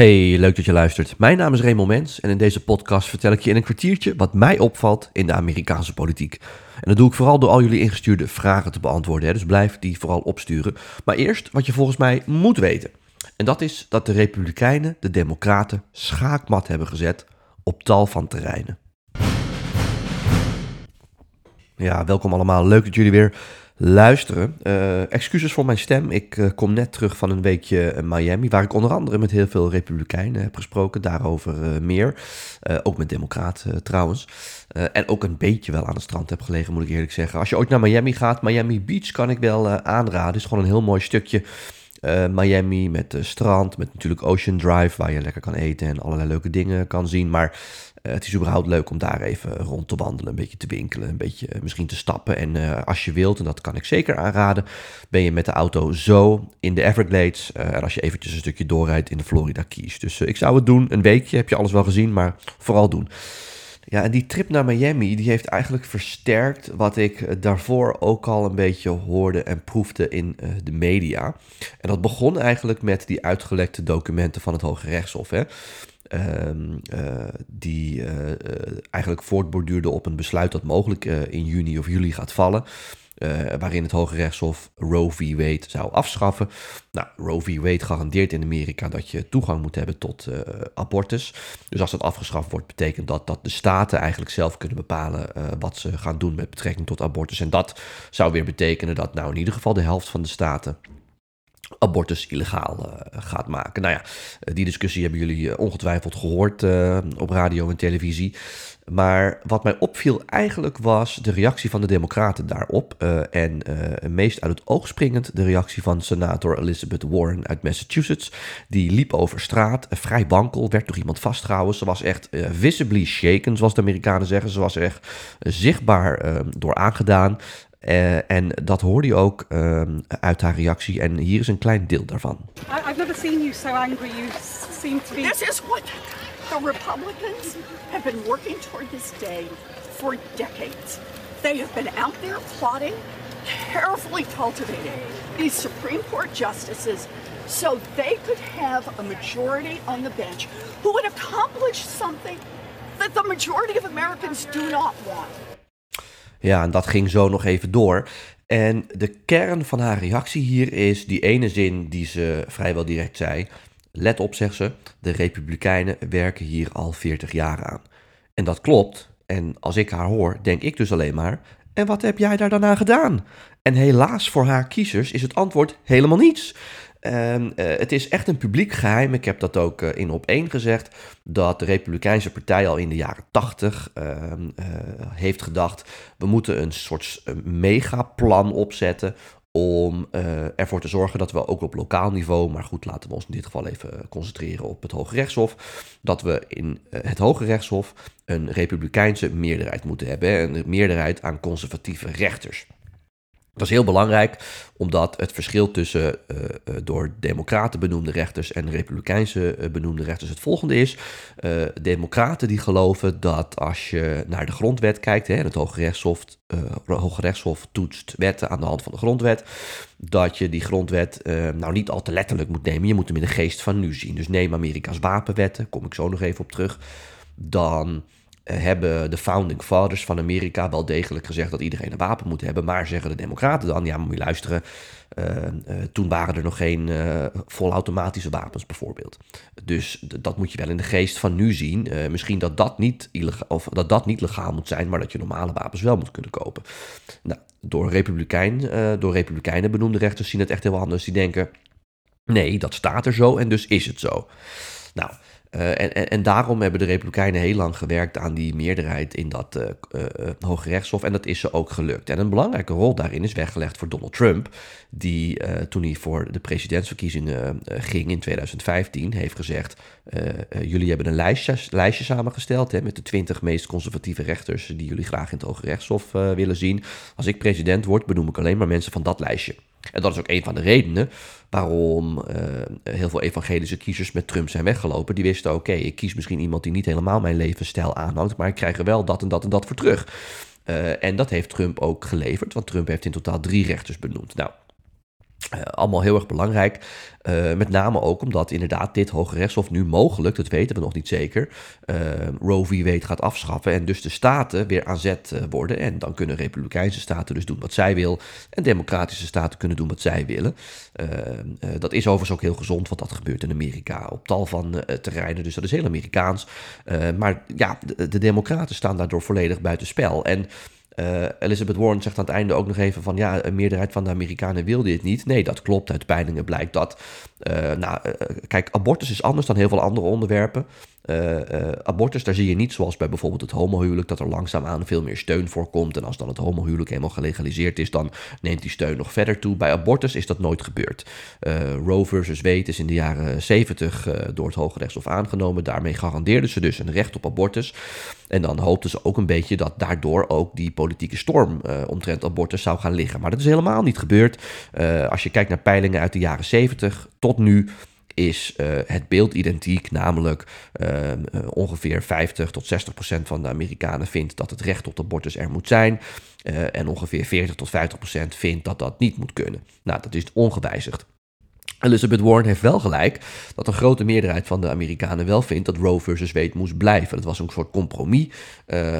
Hey, leuk dat je luistert. Mijn naam is Raymond Mens en in deze podcast vertel ik je in een kwartiertje wat mij opvalt in de Amerikaanse politiek. En dat doe ik vooral door al jullie ingestuurde vragen te beantwoorden, dus blijf die vooral opsturen. Maar eerst wat je volgens mij moet weten. En dat is dat de Republikeinen de Democraten schaakmat hebben gezet op tal van terreinen. Ja, welkom allemaal. Leuk dat jullie weer luisteren. Uh, excuses voor mijn stem. Ik uh, kom net terug van een weekje in Miami, waar ik onder andere met heel veel Republikeinen heb gesproken. Daarover uh, meer. ook met Democraten trouwens. en ook een beetje wel aan het strand heb gelegen, moet ik eerlijk zeggen. Als je ooit naar Miami gaat, Miami Beach kan ik wel aanraden. Is gewoon een heel mooi stukje. Miami met strand, met natuurlijk Ocean Drive, waar je lekker kan eten en allerlei leuke dingen kan zien. Maar uh, het is überhaupt leuk om daar even rond te wandelen, een beetje te winkelen, een beetje eh, misschien te stappen. En uh, als je wilt, en dat kan ik zeker aanraden, ben je met de auto zo in de Everglades. en als je eventjes een stukje doorrijdt in de Florida Keys. Dus ik zou het doen, een weekje, heb je alles wel gezien, maar vooral doen. Ja, en die trip naar Miami, die heeft eigenlijk versterkt wat ik daarvoor ook al een beetje hoorde en proefde in de media. En dat begon eigenlijk met die uitgelekte documenten van het Hoge Rechtshof. Hè. Ehm, eh, die uh, eigenlijk voortborduurde op een besluit dat mogelijk in juni of juli gaat vallen. Waarin het Hoge Rechtshof Roe v. Wade zou afschaffen. Nou, Roe v. Wade garandeert in Amerika dat je toegang moet hebben tot abortus. Dus als dat afgeschaft wordt, betekent dat dat de staten eigenlijk zelf kunnen bepalen wat ze gaan doen met betrekking tot abortus. En dat zou weer betekenen dat nou in ieder geval de helft van de staten abortus illegaal uh, gaat maken. Nou ja, eh, die discussie hebben jullie eh, ongetwijfeld gehoord op radio en televisie. Maar wat mij opviel eigenlijk was de reactie van de Democraten daarop. En meest uit het oog springend de reactie van senator Elizabeth Warren uit Massachusetts. Die liep over straat, vrij wankel, werd door iemand vastgehouden. Ze was echt visibly shaken, zoals de Amerikanen zeggen. Ze was echt zichtbaar door aangedaan. Uh, en dat hoorde je ook um, uit haar reactie. En hier is een klein deel daarvan. I've never seen you so angry. You seem to be. This is what the Republicans have been working toward this day for decades. They have been out there plotting, carefully cultivating these Supreme Court justices so they could have a majority on the bench who would accomplish something that the majority of Americans do not want. Ja, en dat ging zo nog even door. En de kern van haar reactie hier is die ene zin die ze vrijwel direct zei. Let op, zegt ze, de Republikeinen werken hier al 40 jaar aan. En dat klopt. En als ik haar hoor, denk ik dus alleen maar: en wat heb jij daar dan aan gedaan? En helaas voor haar kiezers is het antwoord helemaal niets. Um, uh, het is echt een publiek geheim. Ik heb dat ook uh, in op één gezegd. Dat de Republikeinse Partij al in de jaren tachtig uh, heeft gedacht. We moeten een soort megaplan opzetten. Om ervoor te zorgen dat we ook op lokaal niveau. Maar goed, laten we ons in dit geval even concentreren op het Hoge Rechtshof. Dat we in het Hoge Rechtshof een Republikeinse meerderheid moeten hebben. Een meerderheid aan conservatieve rechters. Dat is heel belangrijk, omdat het verschil tussen uh, door democraten benoemde rechters en republikeinse uh, benoemde rechters het volgende is. democraten die geloven dat als je naar de grondwet kijkt, hè, het Hoge Rechtshof, Hoge Rechtshof toetst wetten aan de hand van de grondwet, dat je die grondwet nou niet al te letterlijk moet nemen. Je moet hem in de geest van nu zien. Dus neem Amerika's wapenwetten, kom ik zo nog even op terug. Dan eh, hebben de founding fathers van Amerika wel degelijk gezegd dat iedereen een wapen moet hebben. Maar zeggen de Democraten dan, ja, moet je luisteren. Uh, uh, toen waren er nog geen uh, volautomatische wapens, bijvoorbeeld. Dus dat moet je wel in de geest van nu zien. misschien dat dat, niet illegaal, of dat dat niet legaal moet zijn, maar dat je normale wapens wel moet kunnen kopen. Nou, door, Republikein, door Republikeinen benoemde rechters zien het echt heel anders. Die denken: nee, dat staat er zo en dus is het zo. Nou. Uh, en, en, daarom hebben de Republikeinen heel lang gewerkt aan die meerderheid in dat uh, Hoge Rechtshof. En dat is ze ook gelukt. En een belangrijke rol daarin is weggelegd voor Donald Trump. Die toen hij voor de presidentsverkiezingen ging in 2015, heeft gezegd: Jullie hebben een lijstje, lijstje samengesteld hè, met de 20 meest conservatieve rechters die jullie graag in het Hoge Rechtshof willen zien. Als ik president word, benoem ik alleen maar mensen van dat lijstje. En dat is ook een van de redenen waarom uh, heel veel evangelische kiezers met Trump zijn weggelopen. Die wisten, oké, ik kies misschien iemand die niet helemaal mijn levensstijl aanhangt, maar ik krijg er wel dat en dat en dat voor terug. Uh, en dat heeft Trump ook geleverd, want Trump heeft in totaal drie rechters benoemd. Nou, Uh, allemaal heel erg belangrijk. Uh, met name ook omdat inderdaad dit Hoge Rechtshof nu mogelijk, dat weten we nog niet zeker, uh, Roe v. Wade gaat afschaffen en dus de staten weer aan zet worden. En dan kunnen republikeinse staten dus doen wat zij wil en democratische staten kunnen doen wat zij willen. dat is overigens ook heel gezond, want dat gebeurt in Amerika op tal van terreinen, dus dat is heel Amerikaans. maar ja, de, de democraten staan daardoor volledig buitenspel. En uh, Elizabeth Warren zegt aan het einde ook nog even van ja, een meerderheid van de Amerikanen wil dit niet. Nee, dat klopt. Uit peilingen blijkt dat. Uh, nou, uh, kijk, abortus is anders dan heel veel andere onderwerpen. Abortus, daar zie je niet zoals bij bijvoorbeeld het homohuwelijk, dat er langzaamaan veel meer steun voor komt. En als dan het homohuwelijk helemaal gelegaliseerd is, dan neemt die steun nog verder toe. Bij abortus is dat nooit gebeurd. Roe versus Wade is in de jaren 70 door het Hoge Rechtshof aangenomen. Daarmee garandeerden ze dus een recht op abortus. En dan hoopten ze ook een beetje dat daardoor ook die politieke storm uh, omtrent abortus zou gaan liggen. Maar dat is helemaal niet gebeurd. Uh, als je kijkt naar peilingen uit de jaren 70 tot nu is uh, het beeld identiek, namelijk ongeveer 50 tot 60 procent van de Amerikanen vindt dat het recht tot abortus er moet zijn. en ongeveer 40 tot 50 procent vindt dat dat niet moet kunnen. Nou, dat is ongewijzigd. Elizabeth Warren heeft wel gelijk dat een grote meerderheid van de Amerikanen wel vindt dat Roe versus Wade moest blijven. Dat was een soort compromis,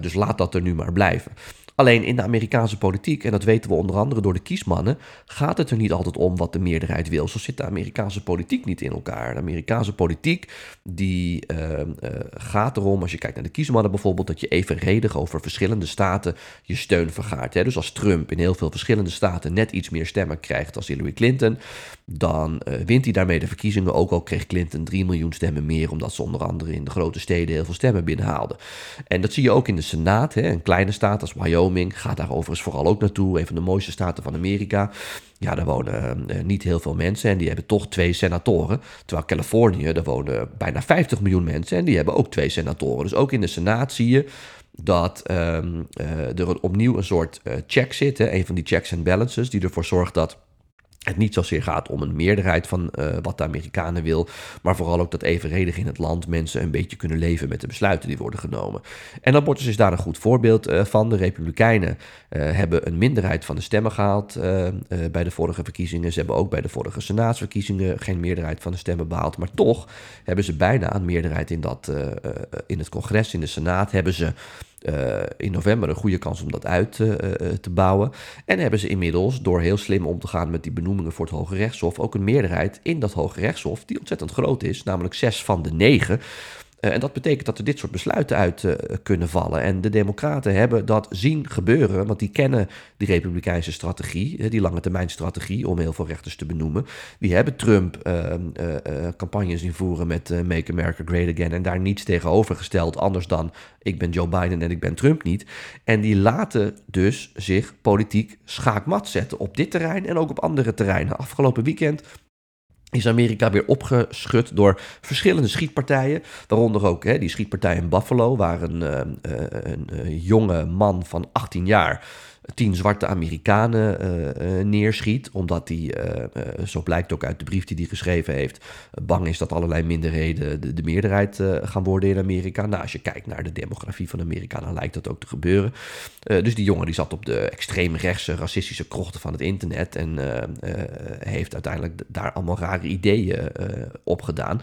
dus laat dat er nu maar blijven. Alleen in de Amerikaanse politiek, en dat weten we onder andere door de kiesmannen, gaat het er niet altijd om wat de meerderheid wil. Zo zit de Amerikaanse politiek niet in elkaar. De Amerikaanse politiek die uh, uh, gaat erom, als je kijkt naar de kiesmannen bijvoorbeeld, dat je evenredig over verschillende staten je steun vergaart. Hè? Dus als Trump in heel veel verschillende staten net iets meer stemmen krijgt als Hillary Clinton, dan uh, wint hij daarmee de verkiezingen. Ook al kreeg Clinton 3 miljoen stemmen meer, omdat ze onder andere in de grote steden heel veel stemmen binnenhaalden. En dat zie je ook in de Senaat. Hè? Een kleine staat als Wyoming gaat daar overigens vooral ook naartoe. Een van de mooiste staten van Amerika. Ja, daar wonen uh, niet heel veel mensen en die hebben toch twee senatoren. Terwijl Californië, daar wonen bijna 50 miljoen mensen en die hebben ook twee senatoren. Dus ook in de Senaat zie je dat um, uh, er opnieuw een soort uh, check zit. Hè? Een van die checks and balances die ervoor zorgt dat het niet zozeer gaat om een meerderheid van uh, wat de Amerikanen wil, maar vooral ook dat evenredig in het land mensen een beetje kunnen leven met de besluiten die worden genomen. En abortus is daar een goed voorbeeld uh, van. De Republikeinen uh, hebben een minderheid van de stemmen gehaald bij de vorige verkiezingen. Ze hebben ook bij de vorige senaatsverkiezingen geen meerderheid van de stemmen behaald, maar toch hebben ze bijna een meerderheid in, dat, in het congres, in de senaat, hebben ze uh, in november een goede kans om dat uit uh, te bouwen. En hebben ze inmiddels, door heel slim om te gaan met die benoemingen voor het Hoge Rechtshof, ook een meerderheid in dat Hoge Rechtshof, die ontzettend groot is, namelijk zes van de negen. Uh, en dat betekent dat er dit soort besluiten uit uh, kunnen vallen. En de Democraten hebben dat zien gebeuren, want die kennen die Republikeinse strategie, die lange termijn strategie om heel veel rechters te benoemen. Die hebben Trump campagnes invoeren met Make America Great Again en daar niets tegenover gesteld, anders dan ik ben Joe Biden en ik ben Trump niet. En die laten dus zich politiek schaakmat zetten op dit terrein en ook op andere terreinen. Afgelopen weekend is Amerika weer opgeschud door verschillende schietpartijen. Waaronder ook hè, die schietpartij in Buffalo, waar een, uh, een, een jonge man van 18 jaar tien zwarte Amerikanen uh, neerschiet. Omdat hij, uh, zo blijkt ook uit de brief die hij geschreven heeft, bang is dat allerlei minderheden de, de meerderheid gaan worden in Amerika. Nou, als je kijkt naar de demografie van Amerika, dan lijkt dat ook te gebeuren. dus die jongen die zat op de extreemrechtse racistische krochten van het internet en heeft uiteindelijk daar allemaal rare ideeën op gedaan.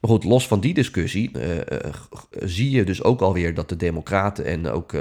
Maar goed, los van die discussie zie je dus ook alweer dat de democraten en ook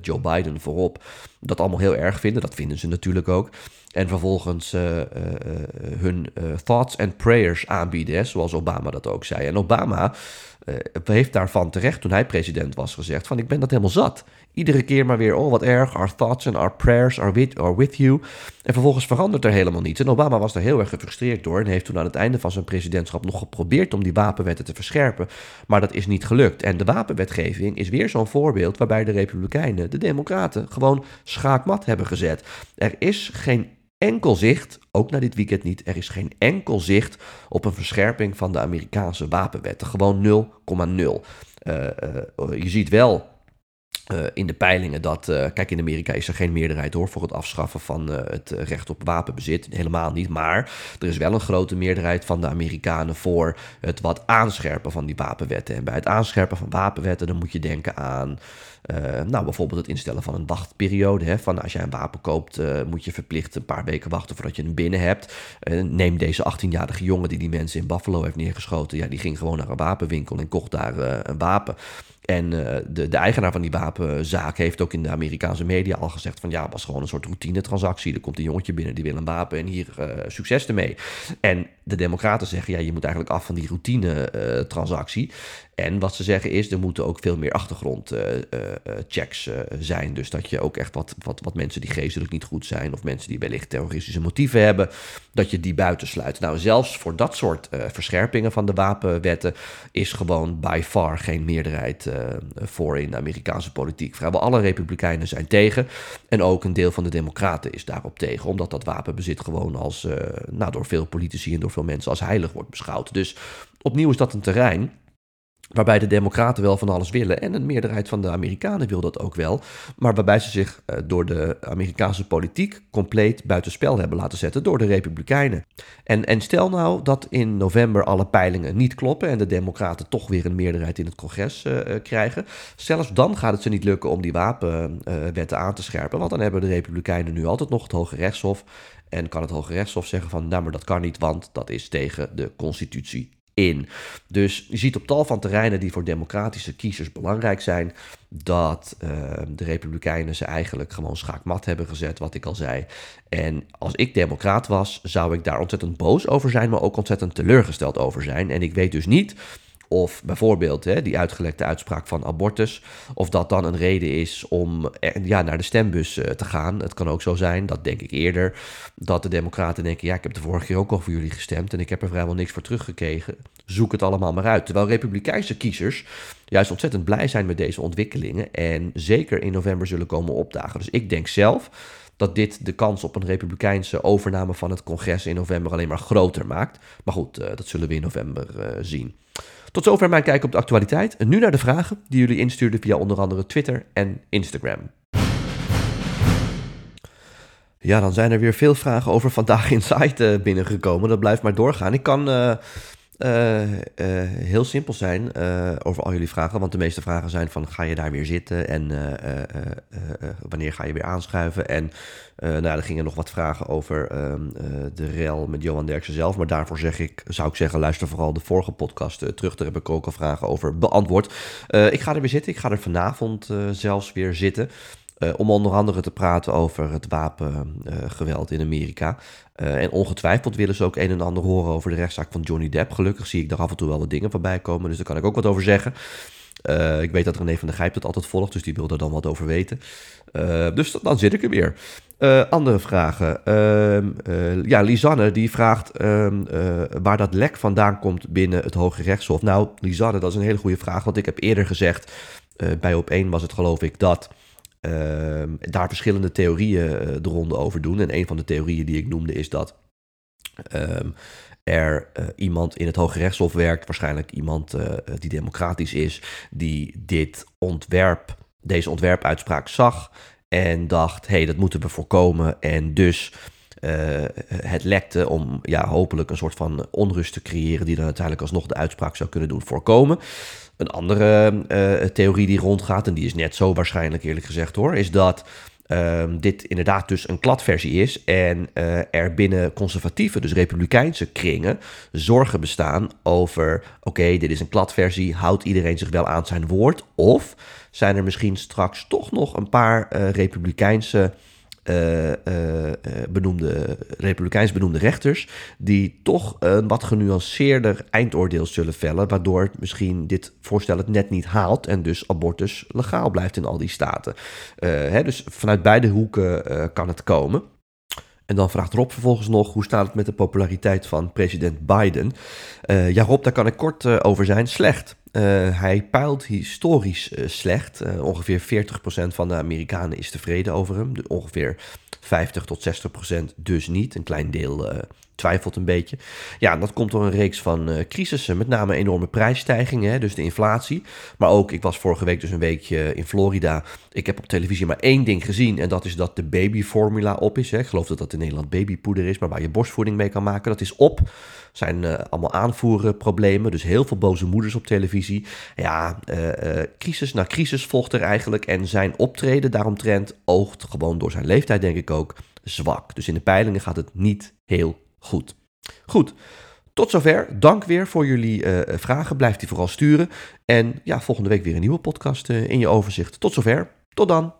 Joe Biden voorop dat allemaal heel erg vinden. Dat vinden ze natuurlijk ook. En vervolgens uh, uh, hun thoughts and prayers aanbieden, zoals Obama dat ook zei. En Obama heeft daarvan terecht, toen hij president was, gezegd van ik ben dat helemaal zat. Iedere keer maar weer, oh wat erg, our thoughts and our prayers are with, are with you. En vervolgens verandert er helemaal niets. En Obama was daar heel erg gefrustreerd door en heeft toen aan het einde van zijn presidentschap nog geprobeerd om die wapenwetten te verscherpen. Maar dat is niet gelukt. En de wapenwetgeving is weer zo'n voorbeeld waarbij de Republikeinen, de Democraten, gewoon schaakmat hebben gezet. Er is geen enkel zicht, ook na dit weekend niet, er is geen enkel zicht op een verscherping van de Amerikaanse wapenwetten. Gewoon 0,0. Uh, uh, je ziet wel uh, in de peilingen dat, kijk, in Amerika is er geen meerderheid hoor voor het afschaffen van het recht op wapenbezit. Helemaal niet. Maar er is wel een grote meerderheid van de Amerikanen voor het wat aanscherpen van die wapenwetten. En bij het aanscherpen van wapenwetten, dan moet je denken aan. Nou, bijvoorbeeld het instellen van een wachtperiode. Hè, van als jij een wapen koopt, moet je verplicht een paar weken wachten voordat je hem binnen hebt. neem deze 18-jarige jongen die die mensen in Buffalo heeft neergeschoten. Ja, die ging gewoon naar een wapenwinkel en kocht daar een wapen. En uh, de, de eigenaar van die wapenzaak heeft ook in de Amerikaanse media al gezegd van ja, het was gewoon een soort routine-transactie. Er komt een jongetje binnen die wil een wapen en hier uh, succes ermee. En de democraten zeggen ja, je moet eigenlijk af van die routine-transactie. En wat ze zeggen is, er moeten ook veel meer achtergrondchecks uh, zijn. Dus dat je ook echt wat, wat, wat mensen die geestelijk niet goed zijn... of mensen die wellicht terroristische motieven hebben... dat je die buitensluit. Nou, zelfs voor dat soort verscherpingen van de wapenwetten... is gewoon by far geen meerderheid voor in de Amerikaanse politiek. Vrijwel alle republikeinen zijn tegen. En ook een deel van de democraten is daarop tegen. Omdat dat wapenbezit gewoon als, nou, door veel politici en door veel mensen als heilig wordt beschouwd. Dus opnieuw is dat een terrein Waarbij de Democraten wel van alles willen. En een meerderheid van de Amerikanen wil dat ook wel. Maar waarbij ze zich uh, door de Amerikaanse politiek compleet buitenspel hebben laten zetten door de Republikeinen. En, en stel nou dat in november alle peilingen niet kloppen. en de Democraten toch weer een meerderheid in het congres uh, krijgen. Zelfs dan gaat het ze niet lukken om die wapenwetten aan te scherpen. Want dan hebben de Republikeinen nu altijd nog het Hoge Rechtshof. En kan het Hoge Rechtshof zeggen van, nou maar dat kan niet, want dat is tegen de constitutie in. Dus je ziet op tal van terreinen die voor democratische kiezers belangrijk zijn, dat uh, de Republikeinen ze eigenlijk gewoon schaakmat hebben gezet, wat ik al zei. En als ik democraat was, zou ik daar ontzettend boos over zijn, maar ook ontzettend teleurgesteld over zijn. En ik weet dus niet of bijvoorbeeld hè, die uitgelekte uitspraak van abortus, of dat dan een reden is om ja, naar de stembus eh, te gaan. Het kan ook zo zijn, dat denk ik eerder, dat de Democraten denken: ja, ik heb de vorige keer ook al voor jullie gestemd en ik heb er vrijwel niks voor teruggekregen. Zoek het allemaal maar uit. Terwijl Republikeinse kiezers juist ontzettend blij zijn met deze ontwikkelingen en zeker in november zullen komen opdagen. Dus ik denk zelf dat dit de kans op een republikeinse overname van het congres in november alleen maar groter maakt. Maar goed, uh, dat zullen we in november zien. Tot zover mijn kijk op de actualiteit. En nu naar de vragen die jullie instuurden via onder andere Twitter en Instagram. Ja, dan zijn er weer veel vragen over vandaag in site uh, binnengekomen. Dat blijft maar doorgaan. Ik kan uh, uh, heel simpel zijn over al jullie vragen. Want de meeste vragen zijn van ga je daar weer zitten en wanneer ga je weer aanschuiven. En nou, er gingen nog wat vragen over ehm, de rel met Johan Derksen zelf. Maar daarvoor zeg ik, zou ik zeggen, luister vooral de vorige podcast terug. Daar heb ik ook al vragen over beantwoord. ik ga er weer zitten. Ik ga er vanavond zelfs weer zitten. Uh, om onder andere te praten over het wapengeweld uh, in Amerika. Uh, en ongetwijfeld willen ze ook een en ander horen over de rechtszaak van Johnny Depp. Gelukkig zie ik daar af en toe wel wat dingen voorbij komen, dus daar kan ik ook wat over zeggen. ik weet dat René van der Gijp dat altijd volgt, dus die wil er dan wat over weten. dus dan zit ik er weer. andere vragen. Ehm, ja, Lisanne die vraagt ehm, waar dat lek vandaan komt binnen het Hoge Rechtshof. Nou, Lisanne, dat is een hele goede vraag, want ik heb eerder gezegd, bij op 1 was het geloof ik dat... Uh, daar verschillende theorieën uh, de ronde over doen. En een van de theorieën die ik noemde is dat um, er uh, iemand in het Hoge Rechtshof werkt, waarschijnlijk iemand uh, die democratisch is, die dit ontwerp, deze ontwerpuitspraak zag en dacht: hé, hey, dat moeten we voorkomen. En dus het lekte om ja, hopelijk een soort van onrust te creëren, die dan uiteindelijk alsnog de uitspraak zou kunnen doen voorkomen. Een andere uh, theorie die rondgaat, en die is net zo waarschijnlijk eerlijk gezegd hoor, is dat um, dit inderdaad dus een kladversie is en uh, er binnen conservatieve, dus republikeinse kringen, zorgen bestaan over, oké, dit is een kladversie, houdt iedereen zich wel aan zijn woord? Of zijn er misschien straks toch nog een paar republikeinse uh, uh, benoemde, republikeins benoemde rechters, die toch een wat genuanceerder eindoordeel zullen vellen, waardoor misschien dit voorstel het net niet haalt en dus abortus legaal blijft in al die staten. Hè, dus vanuit beide hoeken kan het komen. En dan vraagt Rob vervolgens nog, hoe staat het met de populariteit van president Biden? Ja Rob, daar kan ik kort over zijn. Slecht. Uh, hij peilt historisch slecht. ongeveer 40% van de Amerikanen is tevreden over hem. Ongeveer 50 tot 60% dus niet. Een klein deel twijfelt een beetje. Ja, dat komt door een reeks van uh, crisissen, met name enorme prijsstijgingen, hè, dus de inflatie. Maar ook, ik was vorige week dus een weekje in Florida. Ik heb op televisie maar één ding gezien en dat is dat de babyformula op is. Hè. Ik geloof dat dat in Nederland babypoeder is, maar waar je borstvoeding mee kan maken. Dat is op. Zijn uh, allemaal aanvoerproblemen, dus heel veel boze moeders op televisie. Ja, uh, crisis na crisis volgt er eigenlijk en zijn optreden daaromtrent oogt gewoon door zijn leeftijd denk ik ook zwak. Dus in de peilingen gaat het niet heel goed. Goed, tot zover. Dank weer voor jullie uh, vragen. Blijf die vooral sturen. En ja, volgende week weer een nieuwe podcast uh, in je overzicht. Tot zover. Tot dan.